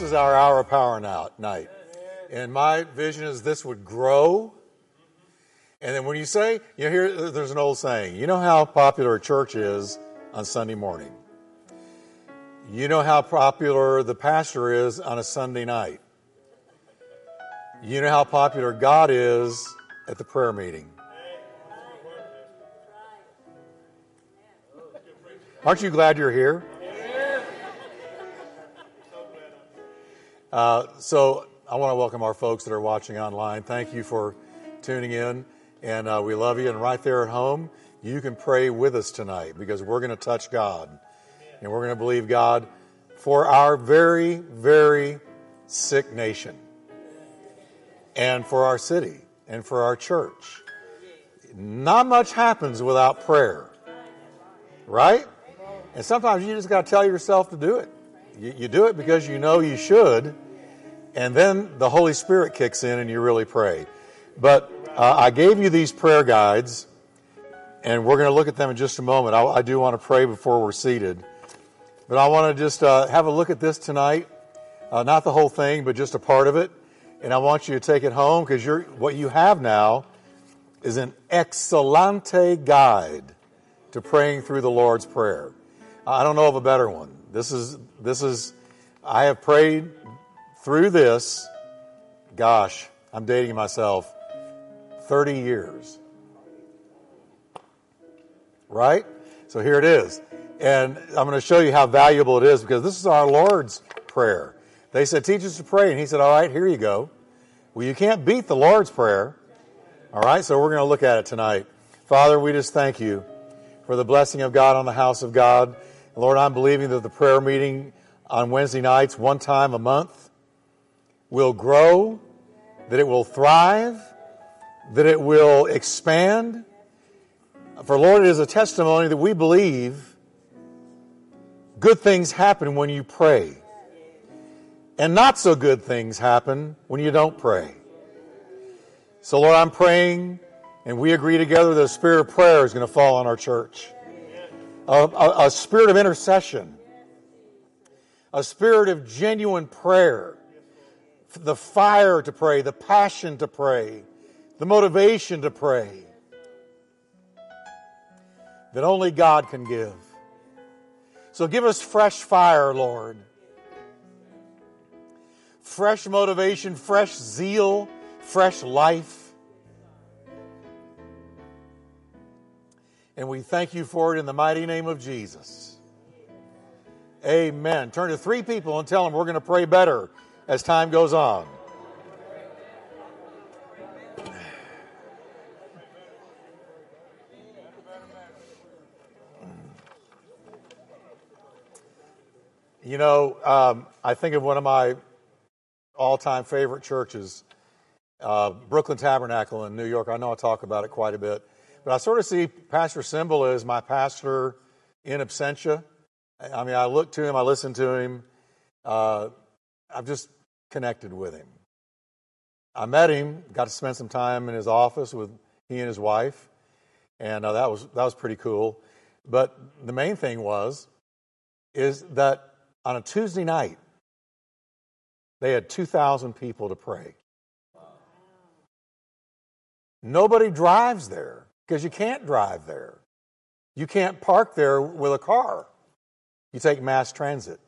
this is our hour of power now, night. And my vision is this would grow. And then when you say, you know, here, there's an old saying, you know how popular a church is on Sunday morning. You know how popular the pastor is on a Sunday night. You know how popular God is at the prayer meeting. Aren't you glad you're here? So I want to welcome our folks that are watching online. Thank you for tuning in, and uh, we love you. And right there at home, you can pray with us tonight because we're going to touch God, and we're going to believe God for our very, very sick nation, and for our city, and for our church. Not much happens without prayer, right? And sometimes you just got to tell yourself to do it. You, you do it because you know you should, and then the Holy Spirit kicks in and you really pray. But uh, I gave you these prayer guides, and we're going to look at them in just a moment. I, I, do want to pray before we're seated. But I want to just uh, have a look at this tonight. Uh, not the whole thing, but just a part of it. And I want you to take it home because what you have now is an excellente guide to praying through the Lord's Prayer. I don't know of a better one. This is this is I have prayed through this. Gosh, I'm dating myself. 30 years. Right? So here it is. And I'm going to show you how valuable it is because this is our Lord's prayer. They said, Teach us to pray. And he said, All right, here you go. Well, you can't beat the Lord's prayer. All right, so we're going to look at it tonight. Father, we just thank you for the blessing of God on the house of God. Lord, I'm believing that the prayer meeting on Wednesday nights, one time a month, will grow, that it will thrive, that it will expand. For Lord, it is a testimony that we believe good things happen when you pray. And not so good things happen when you don't pray. So, Lord, I'm praying, and we agree together that the spirit of prayer is going to fall on our church a, a, a spirit of intercession, a spirit of genuine prayer, the fire to pray, the passion to pray, the motivation to pray that only God can give. So give us fresh fire, Lord. Fresh motivation, fresh zeal, fresh life. And we thank you for it in the mighty name of Jesus. Amen. Turn to three people and tell them we're going to pray better as time goes on. You know, um, I think of one of my all time favorite churches, uh, Brooklyn Tabernacle in New York. I know I talk about it quite a bit. But I sort of see Pastor Cymbala as my pastor in absentia. I mean, I look to him, I listen to him. Uh, I've just connected with him. I met him, got to spend some time in his office with he and his wife, and uh, that was that was pretty cool. But the main thing was is that on a Tuesday night they had 2,000 people to pray. Nobody drives there because you can't drive there. You can't park there with a car. You take mass transit.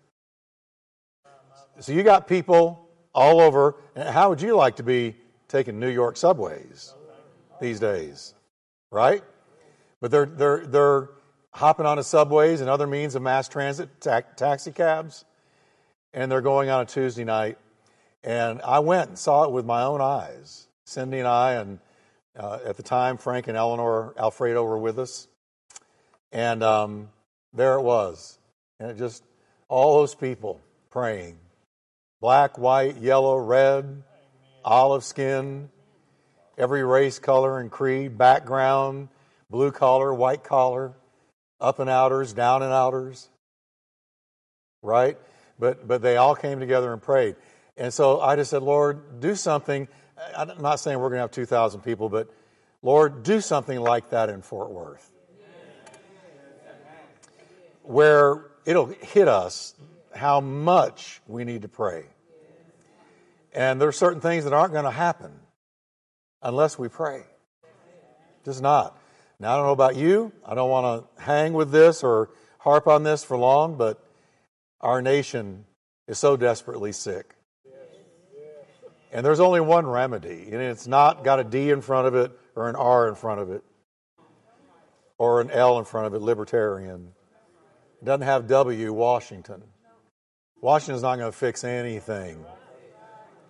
So you got people all over. And How would you like to be taking New York subways these days? Right? But they're, they're, they're hopping onto subways and other means of mass transit, ta- taxi cabs, and they're going on a Tuesday night. And I went and saw it with my own eyes. Cindy and I and uh, at the time, Frank and Eleanor Alfredo were with us. And um, there it was. And it just, all those people praying black, white, yellow, red, olive skin, every race, color, and creed, background, blue collar, white collar, up and outers, down and outers. Right? But, but they all came together and prayed. And so I just said, Lord, do something I'm not saying we're going to have 2,000 people, but Lord, do something like that in Fort Worth. Where it'll hit us how much we need to pray. And there are certain things that aren't going to happen unless we pray. Just not. Now, I don't know about you. I don't want to hang with this or harp on this for long, but our nation is so desperately sick. And there's only one remedy, and it's not got a D in front of it or an R in front of it or an L in front of it, libertarian. It doesn't have W, Washington. Washington's not going to fix anything.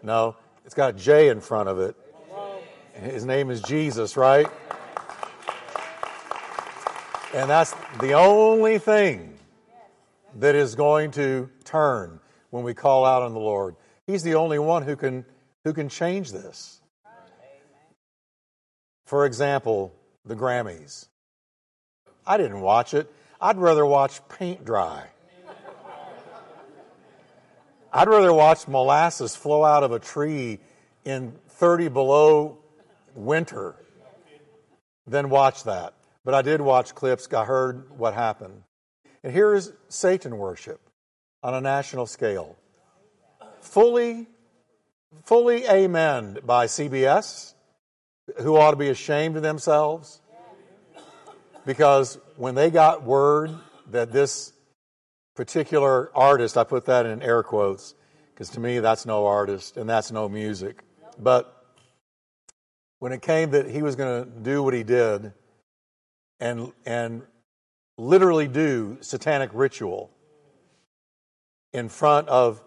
No, it's got a J in front of it. His name is Jesus, right? And that's the only thing that is going to turn when we call out on the Lord. He's the only one who can who can change this. For example, the Grammys. I didn't watch it. I'd rather watch paint dry. I'd rather watch molasses flow out of a tree in 30 below winter than watch that. But I did watch clips, I heard what happened. And here is Satan worship on a national scale. Fully, fully amen by CBS, who ought to be ashamed of themselves. Because when they got word that this particular artist, I put that in air quotes, because to me that's no artist and that's no music. But when it came that he was going to do what he did and, and literally do satanic ritual in front of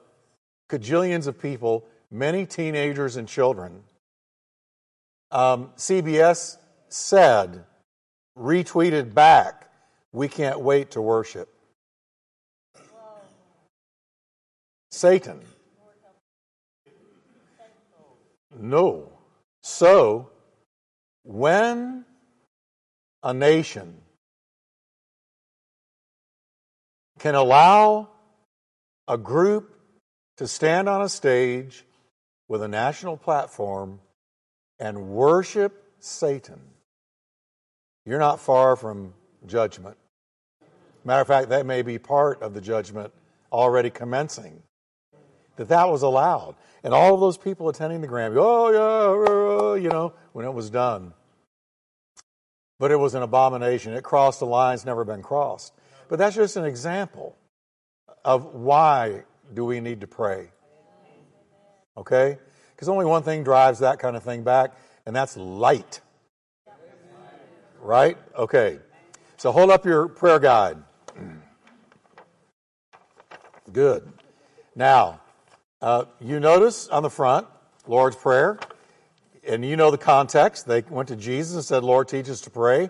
cajillions of people, many teenagers and children, um, CBS said, retweeted back, we can't wait to worship. Satan. No. So, when a nation can allow a group to stand on a stage with a national platform and worship Satan, you're not far from judgment. Matter of fact, that may be part of the judgment already commencing that that was allowed. And all of those people attending the Grammy, oh, yeah, you know, when it was done. But it was an abomination. It crossed the lines never been crossed. But that's just an example of why do we need to pray. Okay? Because only one thing drives that kind of thing back, and that's light. Right? Okay. So hold up your prayer guide. Good. Now, uh, you notice on the front, Lord's Prayer, and you know the context. They went to Jesus and said, Lord, teach us to pray.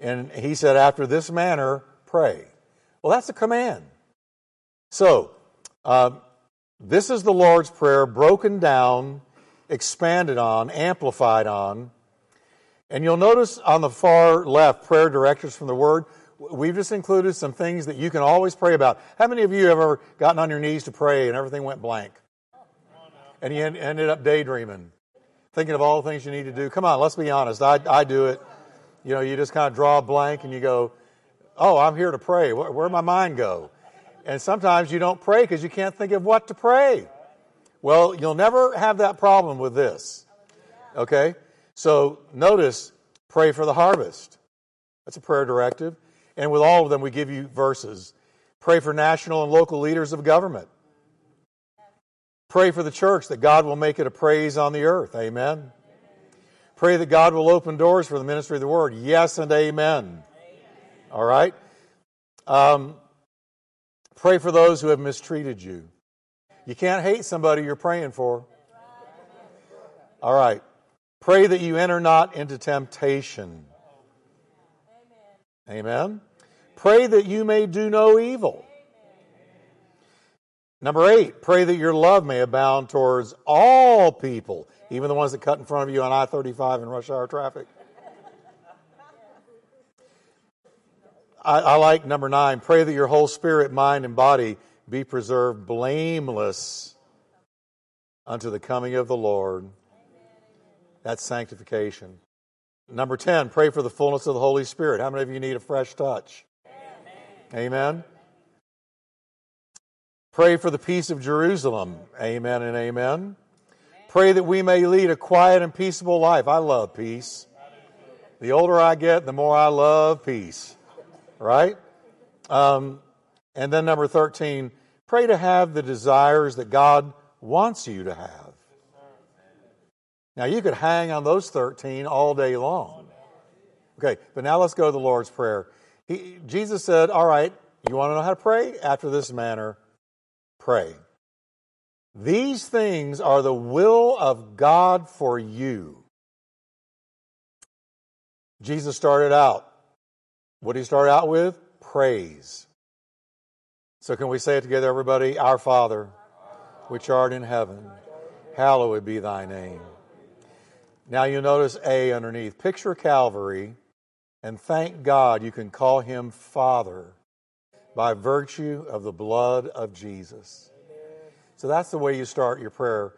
And he said, after this manner, pray. Well, that's a command. So, uh, this is the Lord's Prayer broken down, expanded on, amplified on. And you'll notice on the far left, prayer directives from the Word. We've just included some things that you can always pray about. How many of you have ever gotten on your knees to pray and everything went blank? and you ended up daydreaming, thinking of all the things you need to do. Come on, let's be honest. I, I do it. You know, you just kind of draw a blank and you go, oh, I'm here to pray. Where, where'd my mind go? And sometimes you don't pray because you can't think of what to pray. Well, you'll never have that problem with this. Okay? So notice, pray for the harvest. That's a prayer directive. And with all of them, we give you verses. Pray for national and local leaders of government. Pray for the church that God will make it a praise on the earth. Amen. Pray that God will open doors for the ministry of the word. Yes and amen. All right? Um, pray for those who have mistreated you. You can't hate somebody you're praying for. All right. Pray that you enter not into temptation. Amen. Pray that you may do no evil. Number eight, pray that your love may abound towards all people, even the ones that cut in front of you on I 35 in rush hour traffic. I, I, like number nine, pray that your whole spirit, mind, and body be preserved blameless unto the coming of the Lord. That's sanctification. Number 10, pray for the fullness of the Holy Spirit. How many of you need a fresh touch? Amen. Amen. Pray for the peace of Jerusalem. Amen and amen. Pray that we may lead a quiet and peaceable life. I love peace. The older I get, the more I love peace. Right? Um, and then number 13, pray to have the desires that God wants you to have. Now, you could hang on those 13 all day long. Okay, but now let's go to the Lord's Prayer. He, Jesus said, All right, you want to know how to pray? After this manner, pray. These things are the will of God for you. Jesus started out. What do you start out with? Praise. So, can we say it together, everybody? Our Father, which art in heaven, hallowed be thy name. Now you notice A underneath. Picture Calvary and thank God you can call him Father by virtue of the blood of Jesus. So that's the way you start your prayer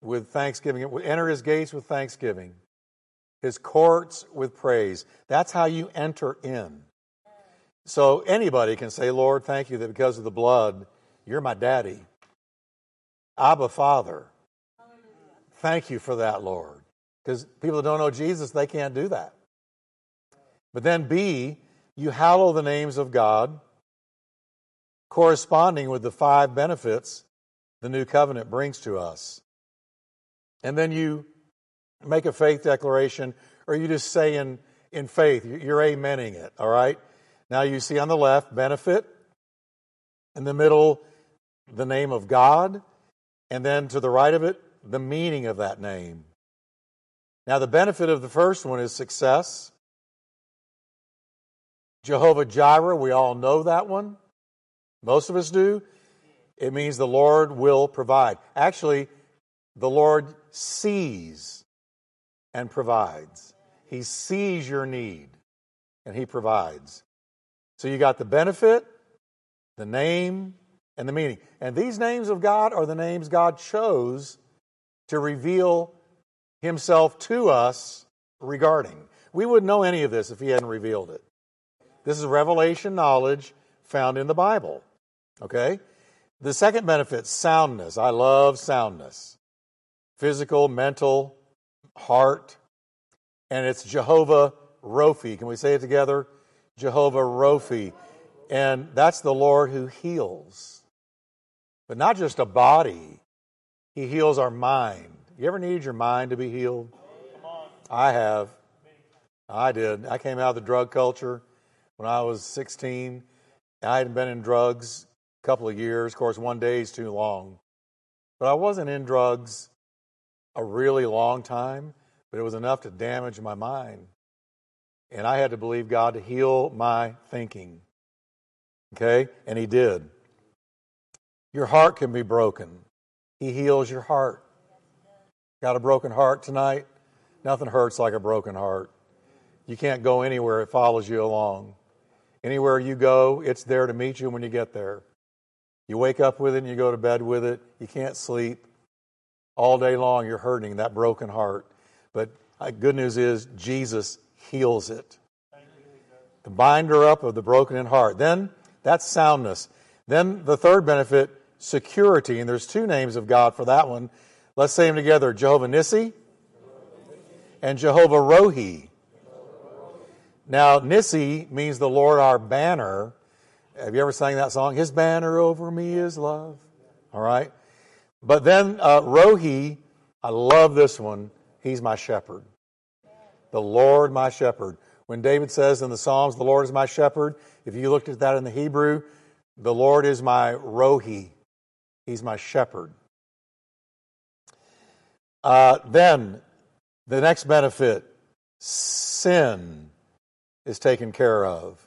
with thanksgiving. Enter his gates with thanksgiving, his courts with praise. That's how you enter in. So anybody can say, Lord, thank you that because of the blood, you're my daddy. Abba, Father. Thank you for that, Lord. Because people that don't know Jesus, they can't do that. But then, B, you hallow the names of God, corresponding with the five benefits the new covenant brings to us. And then you make a faith declaration, or you just say in, in faith, you're amening it, all right? Now you see on the left, benefit. In the middle, the name of God. And then to the right of it, the meaning of that name. Now, the benefit of the first one is success. Jehovah Jireh, we all know that one. Most of us do. It means the Lord will provide. Actually, the Lord sees and provides. He sees your need and He provides. So you got the benefit, the name, and the meaning. And these names of God are the names God chose to reveal himself to us regarding. We wouldn't know any of this if he hadn't revealed it. This is revelation knowledge found in the Bible. Okay? The second benefit, soundness. I love soundness. Physical, mental, heart. And it's Jehovah Rophi. Can we say it together? Jehovah Rophi. And that's the Lord who heals. But not just a body, He heals our mind. You ever need your mind to be healed? I have. I did. I came out of the drug culture when I was 16. I hadn't been in drugs a couple of years. Of course, one day is too long. But I wasn't in drugs a really long time, but it was enough to damage my mind. And I had to believe God to heal my thinking. Okay? And He did. Your heart can be broken, He heals your heart. Got a broken heart tonight? Nothing hurts like a broken heart. You can't go anywhere, it follows you along. Anywhere you go, it's there to meet you when you get there. You wake up with it and you go to bed with it. You can't sleep. All day long, you're hurting that broken heart. But uh, good news is, Jesus heals it. The binder up of the broken in heart. Then, that's soundness. Then the third benefit, security. And there's two names of God for that one. Let's say them together Jehovah Nissi and Jehovah Rohi. Now, Nissi means the Lord our banner. Have you ever sang that song? His banner over me is love. All right. But then uh, Rohi, I love this one. He's my shepherd. The Lord my shepherd. When David says in the Psalms, the Lord is my shepherd, if you looked at that in the Hebrew, the Lord is my Rohi. He's my shepherd. Uh, then, the next benefit sin is taken care of.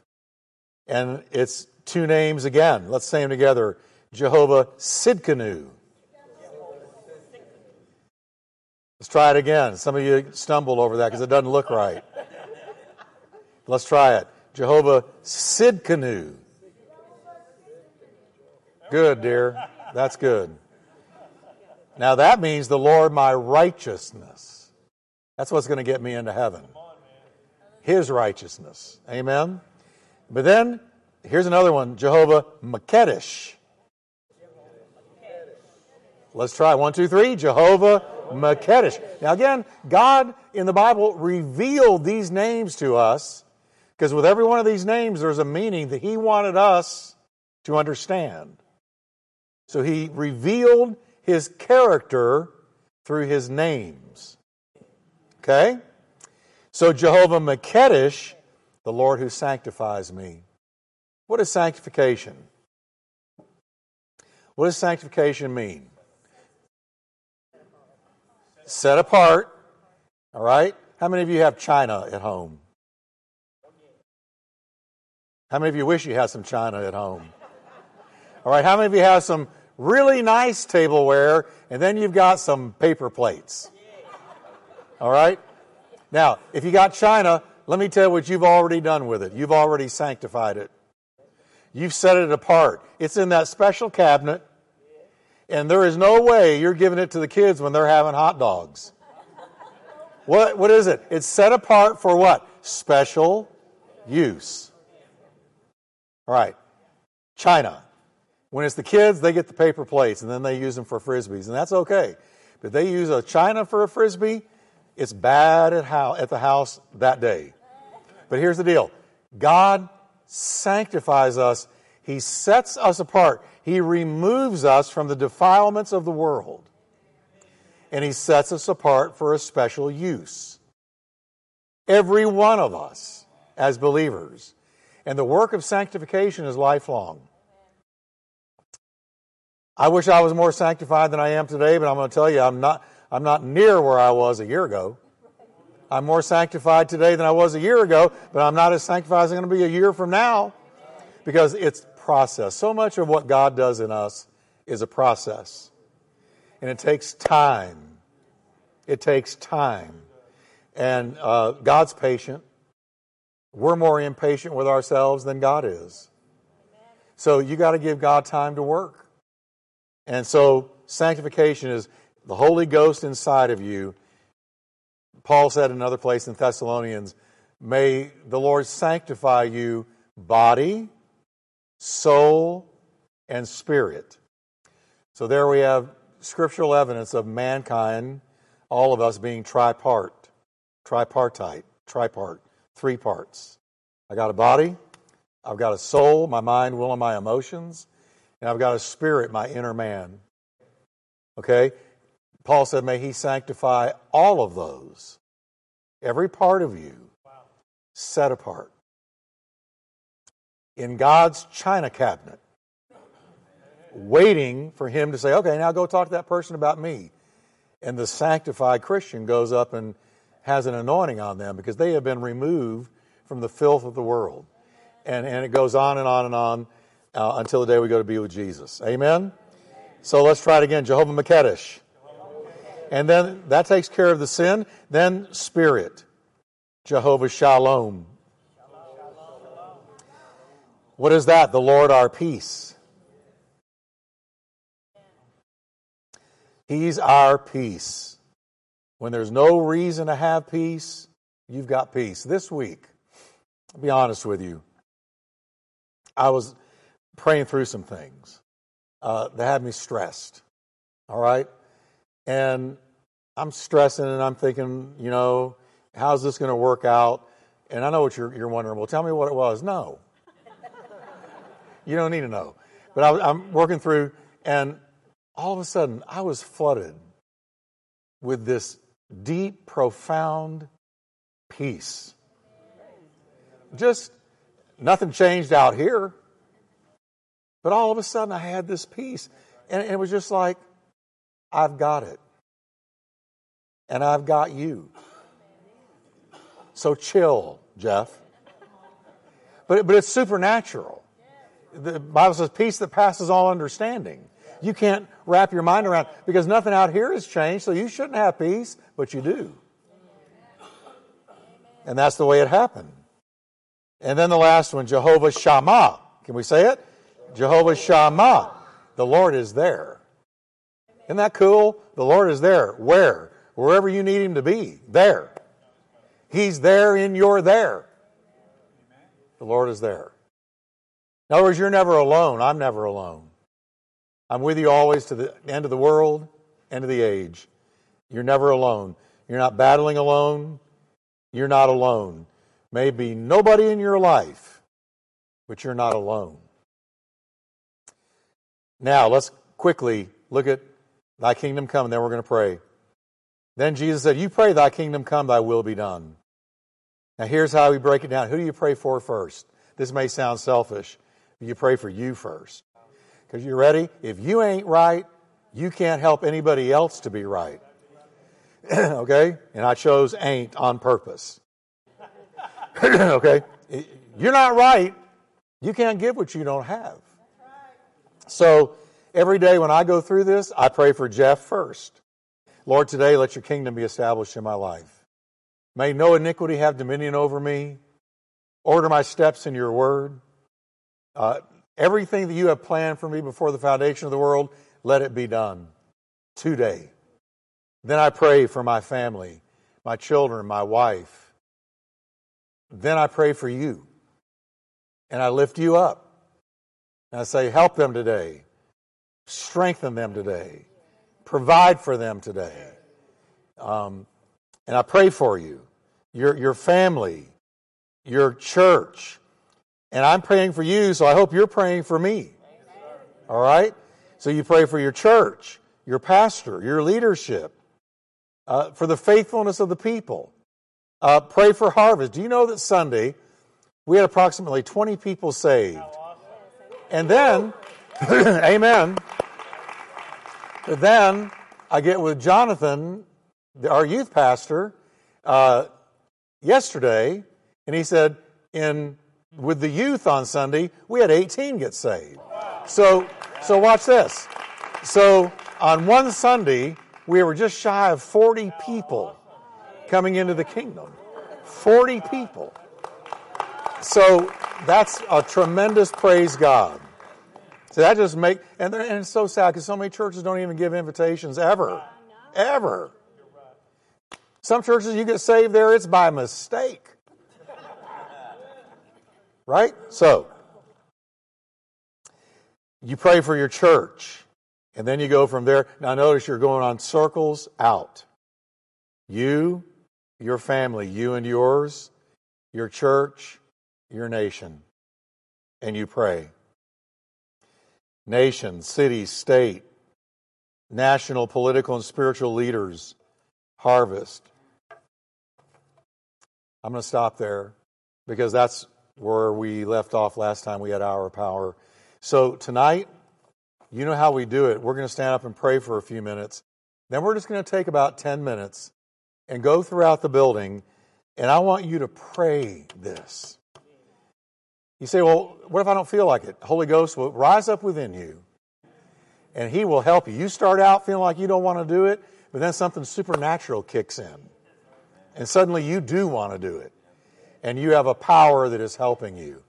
And it's two names again. Let's say them together Jehovah Sidkenu. Let's try it again. Some of you stumbled over that because it doesn't look right. Let's try it. Jehovah Sidkenu. Good, dear. That's good. Now that means the Lord my righteousness. That's what's going to get me into heaven. His righteousness. Amen. But then here's another one Jehovah Makedesh. Let's try one, two, three. Jehovah Makedesh. Now, again, God in the Bible revealed these names to us because with every one of these names, there's a meaning that He wanted us to understand. So He revealed His character through His names. Okay? So, Jehovah Makedesh, the Lord who sanctifies me. What is sanctification? What does sanctification mean? Set apart. All right? How many of you have china at home? How many of you wish you had some china at home? All right, how many of you have some really nice tableware and then you've got some paper plates? All right? Now, if you got china, let me tell you what you've already done with it. You've already sanctified it. You've set it apart. It's in that special cabinet, and there is no way you're giving it to the kids when they're having hot dogs. What, what is it? It's set apart for what? Special use. All right. China. When it's the kids, they get the paper plates and then they use them for frisbees, and that's okay. But they use a china for a frisbee, it's bad at, how, at the house that day. But here's the deal God sanctifies us, He sets us apart, He removes us from the defilements of the world, and He sets us apart for a special use. Every one of us, as believers, and the work of sanctification is lifelong. I wish I was more sanctified than I am today, but I'm going to tell you, I'm not, I'm not near where I was a year ago. I'm more sanctified today than I was a year ago, but I'm not as sanctified as I'm going to be a year from now because it's process. So much of what God does in us is a process, and it takes time. It takes time. And uh, God's patient. We're more impatient with ourselves than God is. So you got to give God time to work. And so sanctification is the Holy Ghost inside of you. Paul said in another place in Thessalonians, may the Lord sanctify you body, soul, and spirit. So there we have scriptural evidence of mankind, all of us being tripart, tripartite, tripart three parts. I got a body, I've got a soul, my mind, will, and my emotions, and I've got a spirit, my inner man. Okay? Paul said, May he sanctify all of those, every part of you, set apart. In God's china cabinet, waiting for him to say, Okay, now go talk to that person about me. And the sanctified Christian goes up and has an anointing on them because they have been removed from the filth of the world. And, and it goes on and on and on uh, until the day we go to be with Jesus. Amen? So let's try it again. Jehovah Makedesh. And then that takes care of the sin. Then spirit. Jehovah Shalom. What is that? The Lord our peace. He's our peace. When there's no reason to have peace, you've got peace. This week, I'll be honest with you, I was praying through some things uh, that had me stressed. All right? And I'm stressing and I'm thinking, you know, how's this going to work out? And I know what you're, you're wondering. Well, tell me what it was. No. You don't need to know. But I, I'm working through, and all of a sudden, I was flooded with this deep, profound peace. Just nothing changed out here. But all of a sudden, I had this peace. And it was just like, I've got it. And I've got you. So chill, Jeff. But, but it's supernatural. The Bible says, peace that passes all understanding you can't wrap your mind around because nothing out here has changed, so you shouldn't have peace, but you do. And that's the way it happened. And then the last one, Jehovah Shammah. Can we say it? Jehovah Shammah. The Lord is there. Isn't that cool? The Lord is there. Where? Wherever you need Him to be. There. He's there in your there. The Lord is there. In other words, you're never alone. I'm never alone. I'm with you always to the end of the world, end of the age. You're never alone. You're not battling alone. You're not alone. Maybe nobody in your life, but you're not alone. Now, let's quickly look at Thy kingdom come, and then we're going to pray. Then Jesus said, You pray, Thy kingdom come, Thy will be done. Now, here's how we break it down. Who do you pray for first? This may sound selfish. You pray for you first. Because you're ready? If you ain't right, you can't help anybody else to be right. okay? And I chose ain't on purpose. okay? You're not right. You can't give what you don't have. So every day when I go through this, I pray for Jeff first. Lord, today let your kingdom be established in my life. May no iniquity have dominion over me. Order my steps in your word. Uh, everything that you have planned for me before the foundation of the world, let it be done today. Then I pray for my family, my children, my wife. Then I pray for you. And I lift you up. And I say, help them today. Strengthen them today. Provide for them today. Um, and I pray for you, your, your family, your church. And I'm praying for you, so I hope you're praying for me. All right? So you pray for your church, your pastor, your leadership, uh, for the faithfulness of the people. Uh, pray for harvest. Do you know that Sunday we had approximately 20 people saved? And then, amen. Then I get with Jonathan, our youth pastor, uh, yesterday, and he said, in Mm-hmm. with the youth on Sunday, we had 18 get saved. So, so watch this. So on one Sunday, we were just shy of 40 people coming into the kingdom. 40 people. So that's a tremendous praise God. So that just make and, and it's so sad because so many churches don't even give invitations ever, ever. Some churches you get saved there, it's by mistake. Right? So, you pray for your church, and then you go from there. Now, notice you're going on circles out. You, your family, you and yours, your church, your nation. And you pray. Nation, city, state, national, political, and spiritual leaders, harvest. I'm going to stop there because that's where we left off last time we had our power. So tonight, you know how we do it. We're going to stand up and pray for a few minutes. Then we're just going to take about 10 minutes and go throughout the building, and I want you to pray this. You say, well, what if I don't feel like it? Holy Ghost will rise up within you, and He will help you. You start out feeling like you don't want to do it, but then something supernatural kicks in, and suddenly you do want to do it and you have a power that is helping you.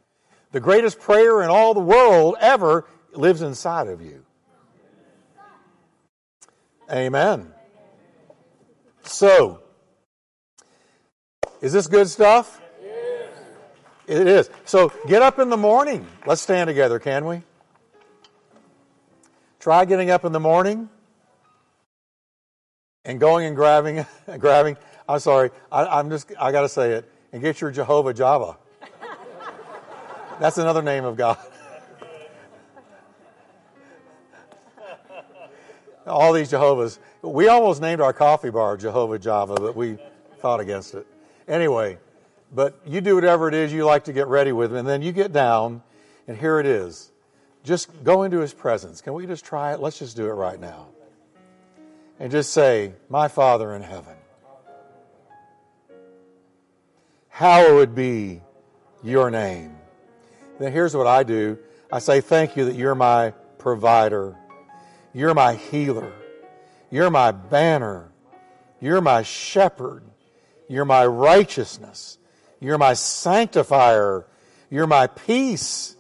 The greatest prayer in all the world ever lives inside of you. Amen. So, is this good stuff? It is. So get up in the morning. Let's stand together, can we? Try getting up in the morning and going and grabbing, grabbing. I'm sorry. I, am just. I got to say it and get your Jehovah Java. That's another name of God. All these Jehovah's. We almost named our coffee bar Jehovah Java, but we thought against it. Anyway, but you do whatever it is you like to get ready with, and then you get down, and here it is. Just go into his presence. Can we just try it? Let's just do it right now. And just say, My Father in heaven hallowed be your name. Then here's what I do. I say, Thank you that you're my provider, you're my healer, you're my banner, you're my shepherd, you're my righteousness, you're my sanctifier, you're my peace,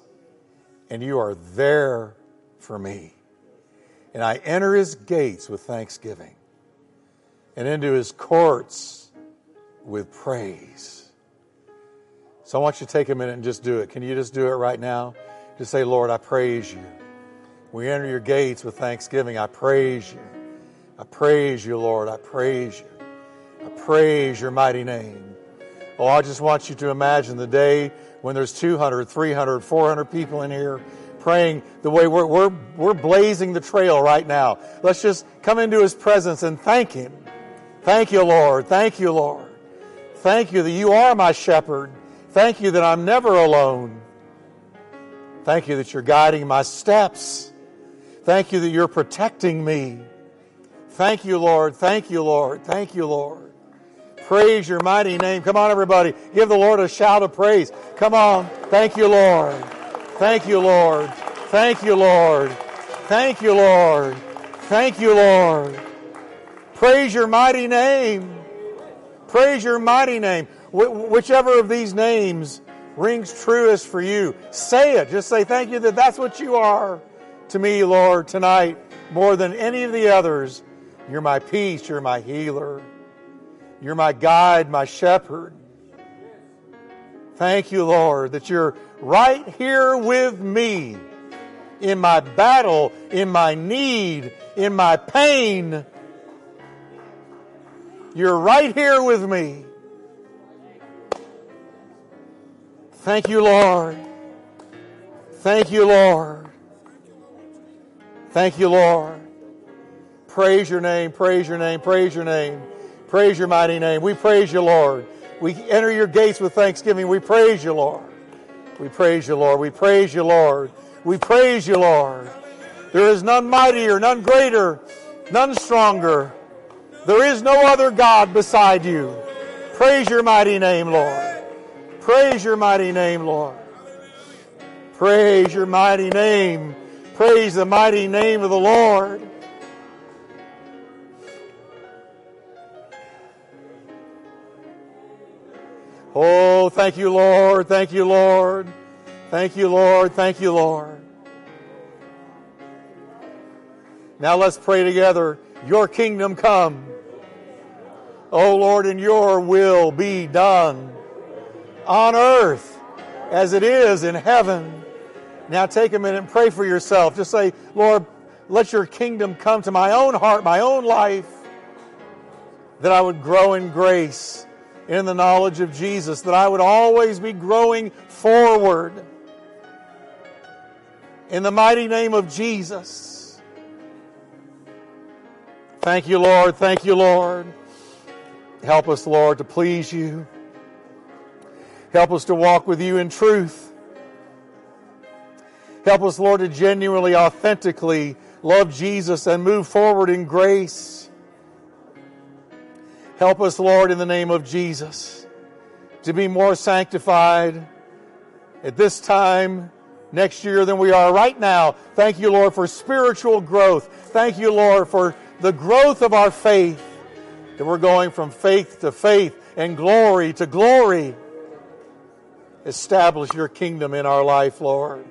and you are there for me. And I enter his gates with thanksgiving and into his courts with praise. So I want you to take a minute and just do it. Can you just do it right now? Just say, Lord, I praise you. We enter your gates with thanksgiving. I praise you. I praise you, Lord. I praise you. I praise your mighty name. Oh, I just want you to imagine the day when there's 200, 300, 400 people in here praying the way we're, we're, we're blazing the trail right now. Let's just come into his presence and thank him. Thank you, Lord. Thank you, Lord. Thank you that you are my shepherd. Thank you that I'm never alone. Thank you that you're guiding my steps. Thank you that you're protecting me. Thank you, Lord. Thank you, Lord. Thank you, Lord. Praise your mighty name. Come on, everybody. Give the Lord a shout of praise. Come on. Thank you, Lord. Thank you, Lord. Thank you, Lord. Thank you, Lord. Thank you, Lord. Praise your mighty name. Praise your mighty name. Wh- whichever of these names rings truest for you, say it. Just say thank you that that's what you are to me, Lord, tonight, more than any of the others. You're my peace. You're my healer. You're my guide, my shepherd. Thank you, Lord, that you're right here with me in my battle, in my need, in my pain. You're right here with me. Thank you, Lord. Thank you, Lord. Thank you, Lord. Praise your name, praise your name, praise your name. Praise your mighty name. We praise you, Lord. We enter your gates with thanksgiving. We praise you, Lord. We praise you, Lord. We praise you, Lord. We praise you, Lord. There is none mightier, none greater, none stronger. There is no other God beside you. Praise your mighty name, Lord. Praise your mighty name, Lord. Praise your mighty name. Praise the mighty name of the Lord. Oh, thank you, Lord. Thank you, Lord. Thank you, Lord. Thank you, Lord. Now let's pray together. Your kingdom come. Oh, Lord, and your will be done on earth as it is in heaven. Now take a minute and pray for yourself. Just say, Lord, let your kingdom come to my own heart, my own life, that I would grow in grace in the knowledge of Jesus, that I would always be growing forward. In the mighty name of Jesus. Thank you, Lord. Thank you, Lord. Help us, Lord, to please you. Help us to walk with you in truth. Help us, Lord, to genuinely, authentically love Jesus and move forward in grace. Help us, Lord, in the name of Jesus, to be more sanctified at this time next year than we are right now. Thank you, Lord, for spiritual growth. Thank you, Lord, for the growth of our faith, that we're going from faith to faith and glory to glory. Establish your kingdom in our life, Lord,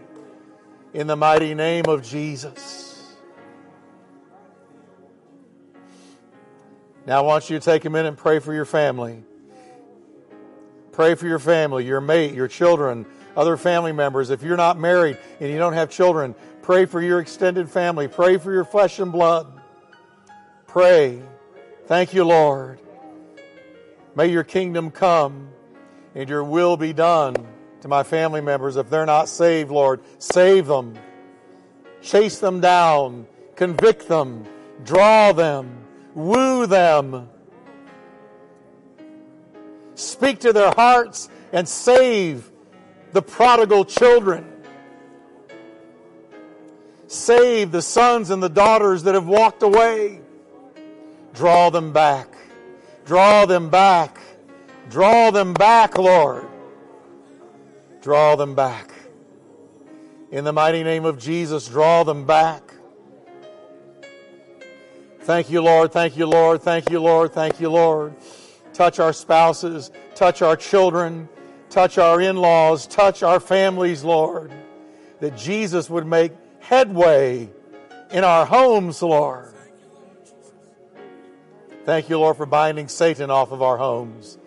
in the mighty name of Jesus. Now I want you to take a minute and pray for your family. Pray for your family, your mate, your children, other family members. If you're not married and you don't have children, pray for your extended family. Pray for your flesh and blood. Pray. Thank you, Lord. May your kingdom come and your will be done to my family members. If they're not saved, Lord, save them. Chase them down. Convict them. Draw them woo them, speak to their hearts, and save the prodigal children. Save the sons and the daughters that have walked away. Draw them back. Draw them back. Draw them back, Lord. Draw them back. In the mighty name of Jesus, draw them back. Thank you, Lord. Thank you, Lord. Thank you, Lord. Thank you, Lord. Touch our spouses, touch our children, touch our in laws, touch our families, Lord. That Jesus would make headway in our homes, Lord. Thank you, Lord, for binding Satan off of our homes,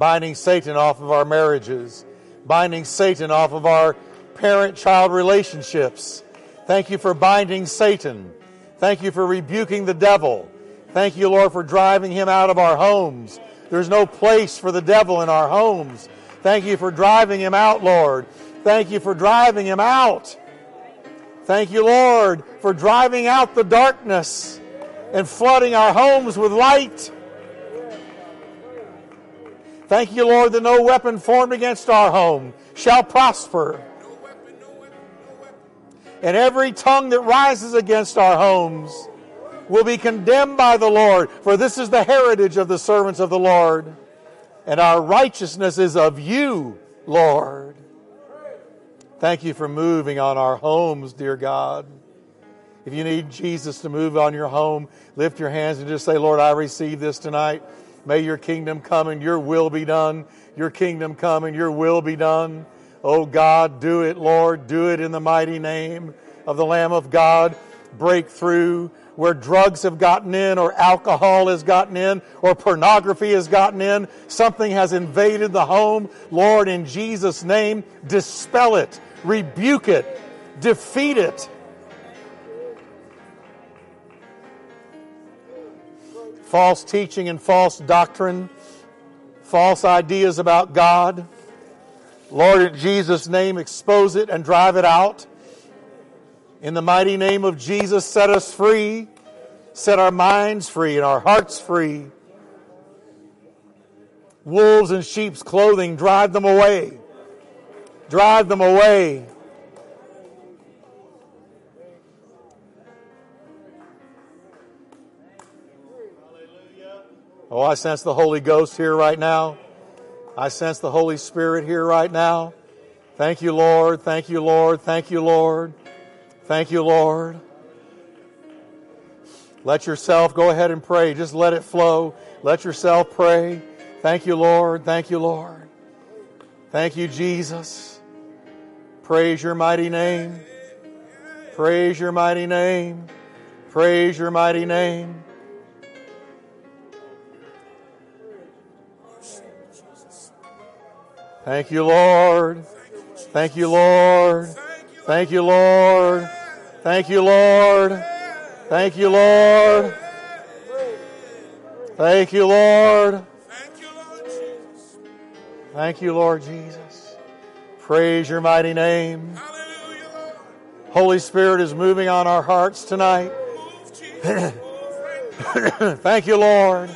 binding Satan off of our marriages, binding Satan off of our parent child relationships. Thank you for binding Satan Thank you for rebuking the devil. Thank you, Lord, for driving him out of our homes. There's no place for the devil in our homes. Thank you for driving him out, Lord. Thank you for driving him out. Thank you, Lord, for driving out the darkness and flooding our homes with light. Thank you, Lord, that no weapon formed against our home shall prosper. And every tongue that rises against our homes will be condemned by the Lord, for this is the heritage of the servants of the Lord. And our righteousness is of you, Lord. Thank you for moving on our homes, dear God. If you need Jesus to move on your home, lift your hands and just say, Lord, I receive this tonight. May your kingdom come and your will be done. Your kingdom come and your will be done. Oh God, do it, Lord. Do it in the mighty name of the Lamb of God. Break through where drugs have gotten in, or alcohol has gotten in, or pornography has gotten in. Something has invaded the home. Lord, in Jesus' name, dispel it rebuke it, defeat it. False teaching and false doctrine, false ideas about God. Lord, in Jesus' name, expose it and drive it out. In the mighty name of Jesus, set us free. Set our minds free and our hearts free. Wolves in sheep's clothing, drive them away. Drive them away. Oh, I sense the Holy Ghost here right now. I sense the Holy Spirit here right now. Thank you, Lord. Thank you, Lord. Thank you, Lord. Thank you, Lord. Let yourself go ahead and pray. Just let it flow. Let yourself pray. Thank you, Lord. Thank you, Lord. Thank you, Jesus. Praise your mighty name. Praise your mighty name. Praise your mighty name. Thank you, Lord. Thank you, Lord. Thank you, Lord. Thank you, Lord. Thank you, Lord. Thank you, Lord. Thank you, Lord Jesus. Praise your mighty name. Holy Spirit is moving on our hearts tonight. Thank you, Lord.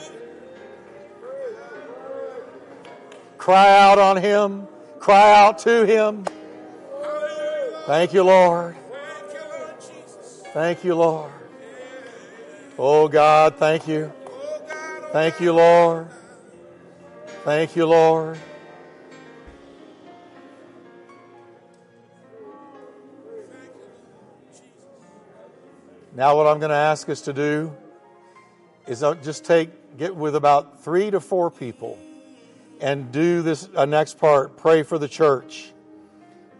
Cry out on Him. Cry out to Him. Thank you, Lord. Thank you, Lord. Oh, God, thank you. Thank you, Lord. Thank you, Lord. Now, what I'm going to ask us to do is uh, just take, get with about three to four people and do this uh, next part. Pray for the church.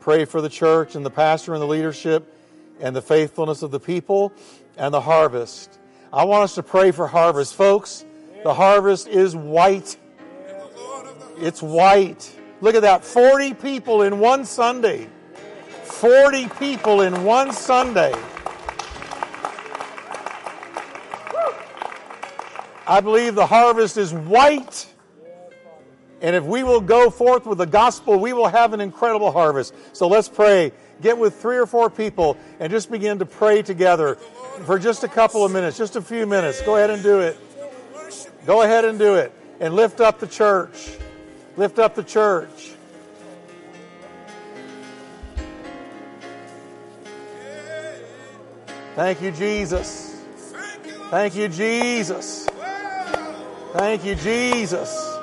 Pray for the church and the pastor and the leadership and the faithfulness of the people and the harvest. I want us to pray for harvest. Folks, the harvest is white. It's white. Look at that 40 people in one Sunday. 40 people in one Sunday. I believe the harvest is white. And if we will go forth with the gospel, we will have an incredible harvest. So let's pray. Get with three or four people and just begin to pray together for just a couple of minutes, just a few minutes. Go ahead and do it. Go ahead and do it. And lift up the church. Lift up the church. Thank you, Jesus. Thank you, Jesus. Thank you, Jesus.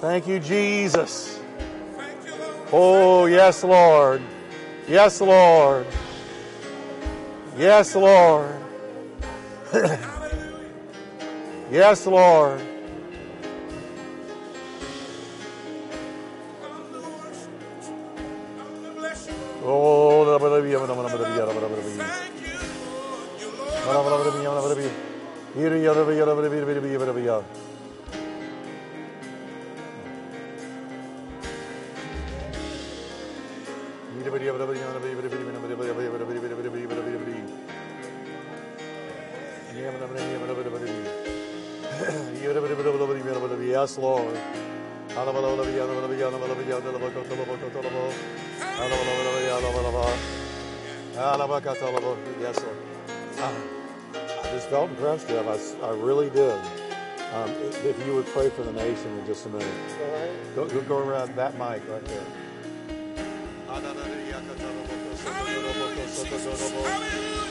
Thank you, Jesus. Oh, yes, Lord. Yes, Lord. Yes, Lord. yes, Lord. Oh, Yürü yürü Yes, Lord. Yes, Lord. I just felt impressed, Jeff. I, I really did. Um, if you would pray for the nation in just a minute. Go, go, go around that mic right there.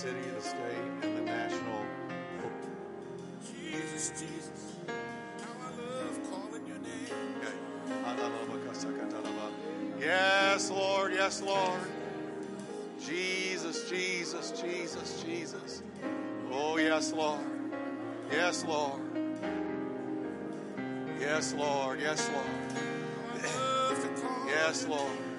City, the state, and the national. Jesus, Jesus. How I love calling your name. Yes, Lord. Yes, Lord. Jesus, Jesus, Jesus, Jesus. Oh, yes, Lord. Yes, Lord. Yes, Lord. Yes, Lord. Love to call. Yes, Lord.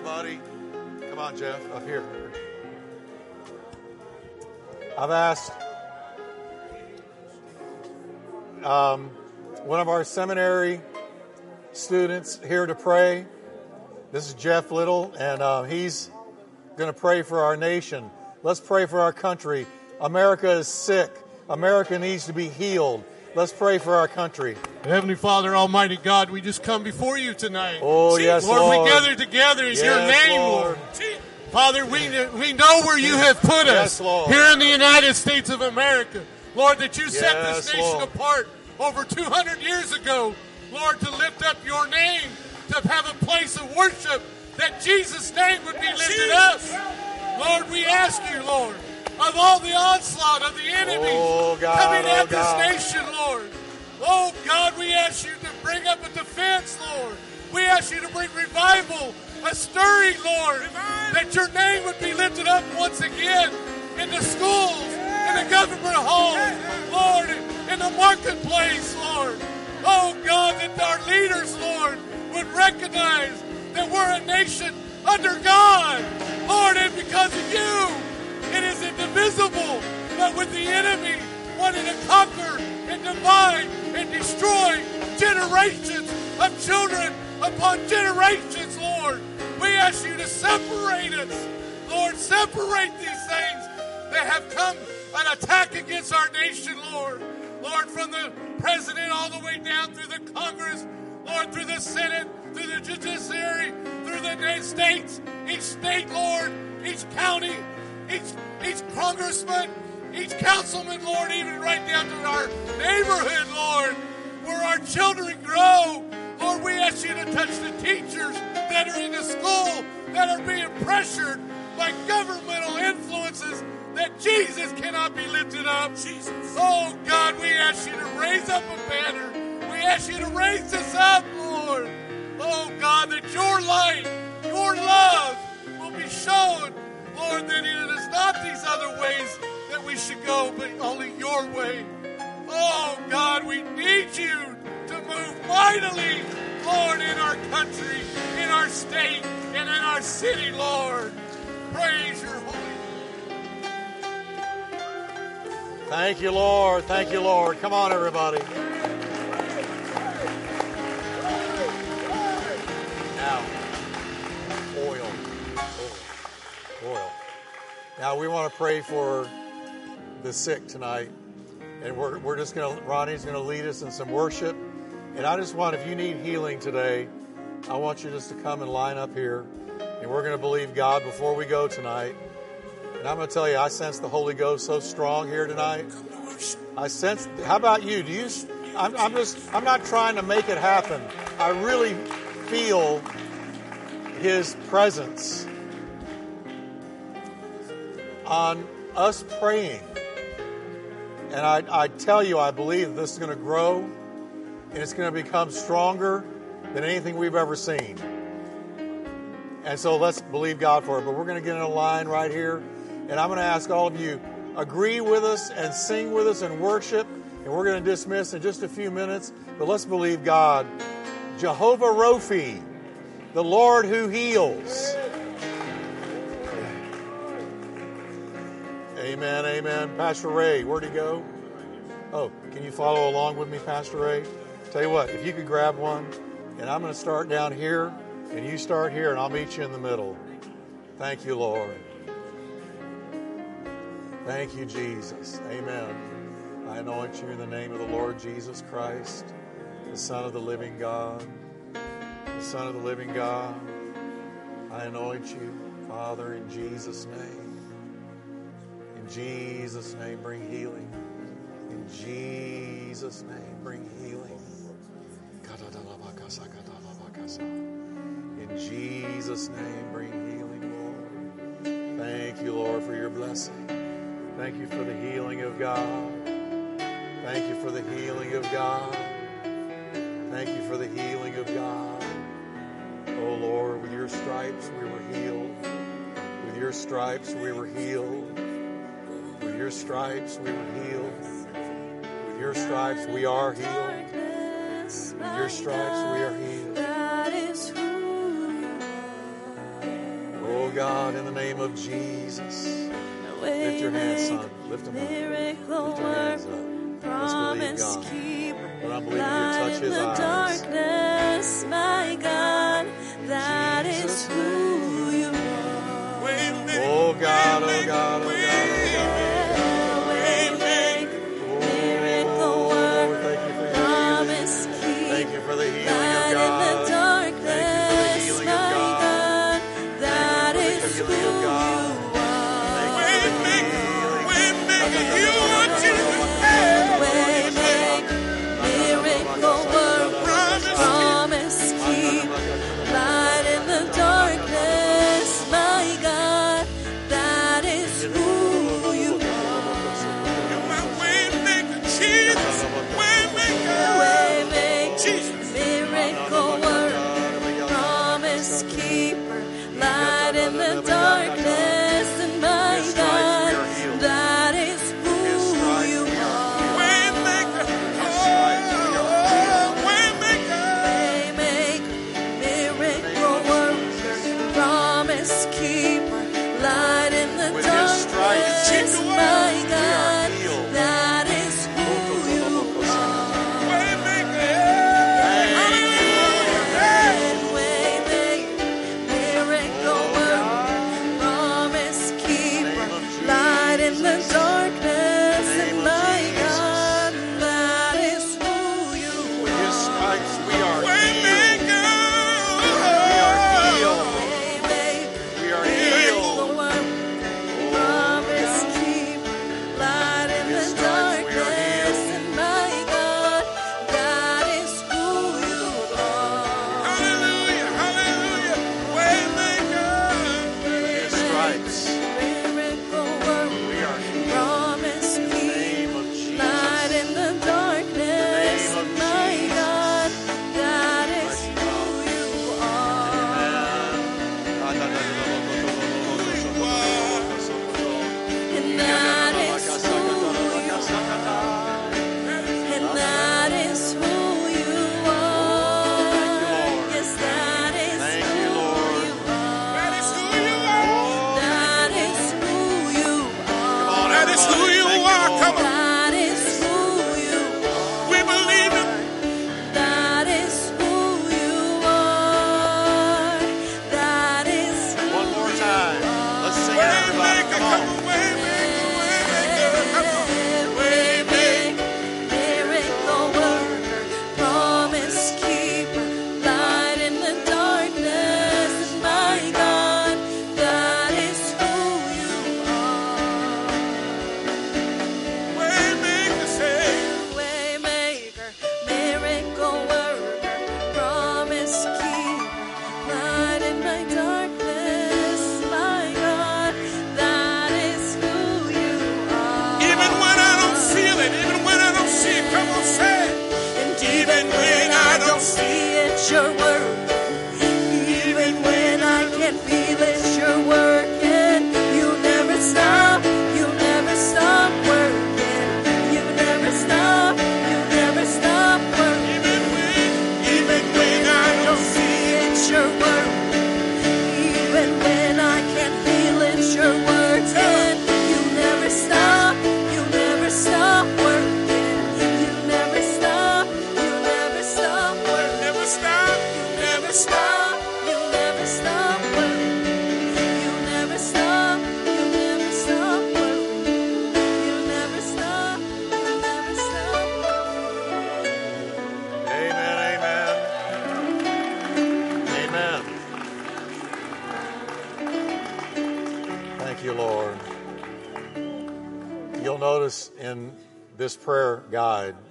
Everybody. Come on, Jeff, up here. I've asked um, one of our seminary students here to pray. This is Jeff Little, and uh, he's going to pray for our nation. Let's pray for our country. America is sick. America needs to be healed. Let's pray for our country. Heavenly Father, Almighty God, we just come before you tonight. Oh, yes, Lord, Lord. we gather together in your name, Lord. Lord. Father, we, we know where you have put Yes, us Lord. here in the United States of America. Lord, that you set this nation Lord. apart over 200 years ago, Lord, to lift up your name, to have a place of worship, that Jesus' name would be lifted up. Lord, we ask you, Lord, of all the onslaught of the enemy Oh, God, coming oh, at this God. nation, Lord. Oh, God, we ask you to bring up a defense, Lord. We ask you to bring revival, a stirring, Lord, that your name would be lifted up once again in the schools, in the government halls, Lord, in the marketplace, Lord. Oh, God, that our leaders, Lord, would recognize that we're a nation under God, Lord, and because of you, indivisible, but with the enemy wanting to conquer and divide and destroy generations of children upon generations, Lord. We ask you to separate us, Lord, separate these things that have come an attack against our nation, Lord. Lord, from the president all the way down through the Congress, Lord, through the Senate, through the judiciary, through the states, each state, Lord, each county, each each congressman, each councilman, Lord, even right down to our neighborhood, Lord, where our children grow. Lord, we ask you to touch the teachers that are in the school that are being pressured by governmental influences that Jesus cannot be lifted up. Jesus. Oh God, we ask you to raise up a banner. We ask you to raise us up, Lord. Oh God, that your light, your love will be shown, Lord, that it is not these other ways that we should go, but only your way. Oh God, we need you to move mightily, Lord, in our country, in our state, and in our city, Lord. Praise your holy name. Thank you, Lord. Thank you, Lord. Come on, everybody. Now, we want to pray for the sick tonight. And we're, we're just going to, Ronnie's going to lead us in some worship. And I just want, if you need healing today, I want you just to come and line up here. And we're going to believe God before we go tonight. And I'm going to tell you, I sense the Holy Ghost so strong here tonight. I sense. How about you? Do you? I'm, I'm just. I'm not trying to make it happen. I really feel His presence on us praying. And I, I tell you, I believe this is going to grow and it's going to become stronger than anything we've ever seen. And so let's believe God for it. But we're going to get in a line right here. And I'm going to ask all of you, agree with us and sing with us and worship. And we're going to dismiss in just a few minutes. But let's believe God. Jehovah Rophi, the Lord who heals. Amen, amen. Pastor Ray, where'd he go? Oh, can you follow along with me, Pastor Ray? Tell you what, if you could grab one, and I'm going to start down here, and you start here, and I'll meet you in the middle. Thank you, Lord. Thank you, Jesus. Amen. I anoint you in the name of the Lord Jesus Christ, the Son of the living God. The Son of the living God. I anoint you, Father, in Jesus' name. Jesus' name, bring healing. In Jesus' name, bring healing. In Jesus' name, bring healing, Lord. Thank you, Lord, for your blessing. Thank you for the healing of God. Thank you for the healing of God. Thank you for the healing of God. Oh, Lord, with your stripes we were healed. With your stripes we were healed. Your stripes we were healed. With your stripes we are healed. With your stripes we are healed. Oh God, in the name of Jesus. Lift your hands, son. Lift them up. Lift your hands up. Let's believe God. But I'm believing you touch his eyes. darkness, my God, Waymaker, miracle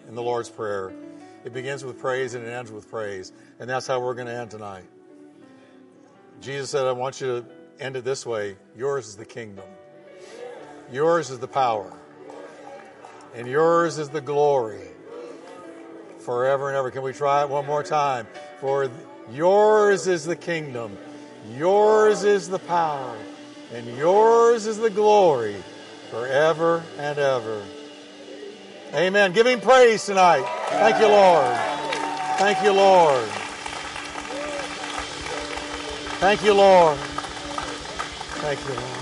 in the Lord's Prayer, it begins with praise and it ends with praise. And that's how we're going to end tonight. Jesus said, I want you to end it this way Yours is the kingdom, yours is the power, and yours is the glory forever and ever. Can we try it one more time? For yours is the kingdom, yours is the power, and yours is the glory forever and ever. Amen. Give him praise tonight. Thank you, Lord. Thank you, Lord. Thank you, Lord. Thank you, Lord.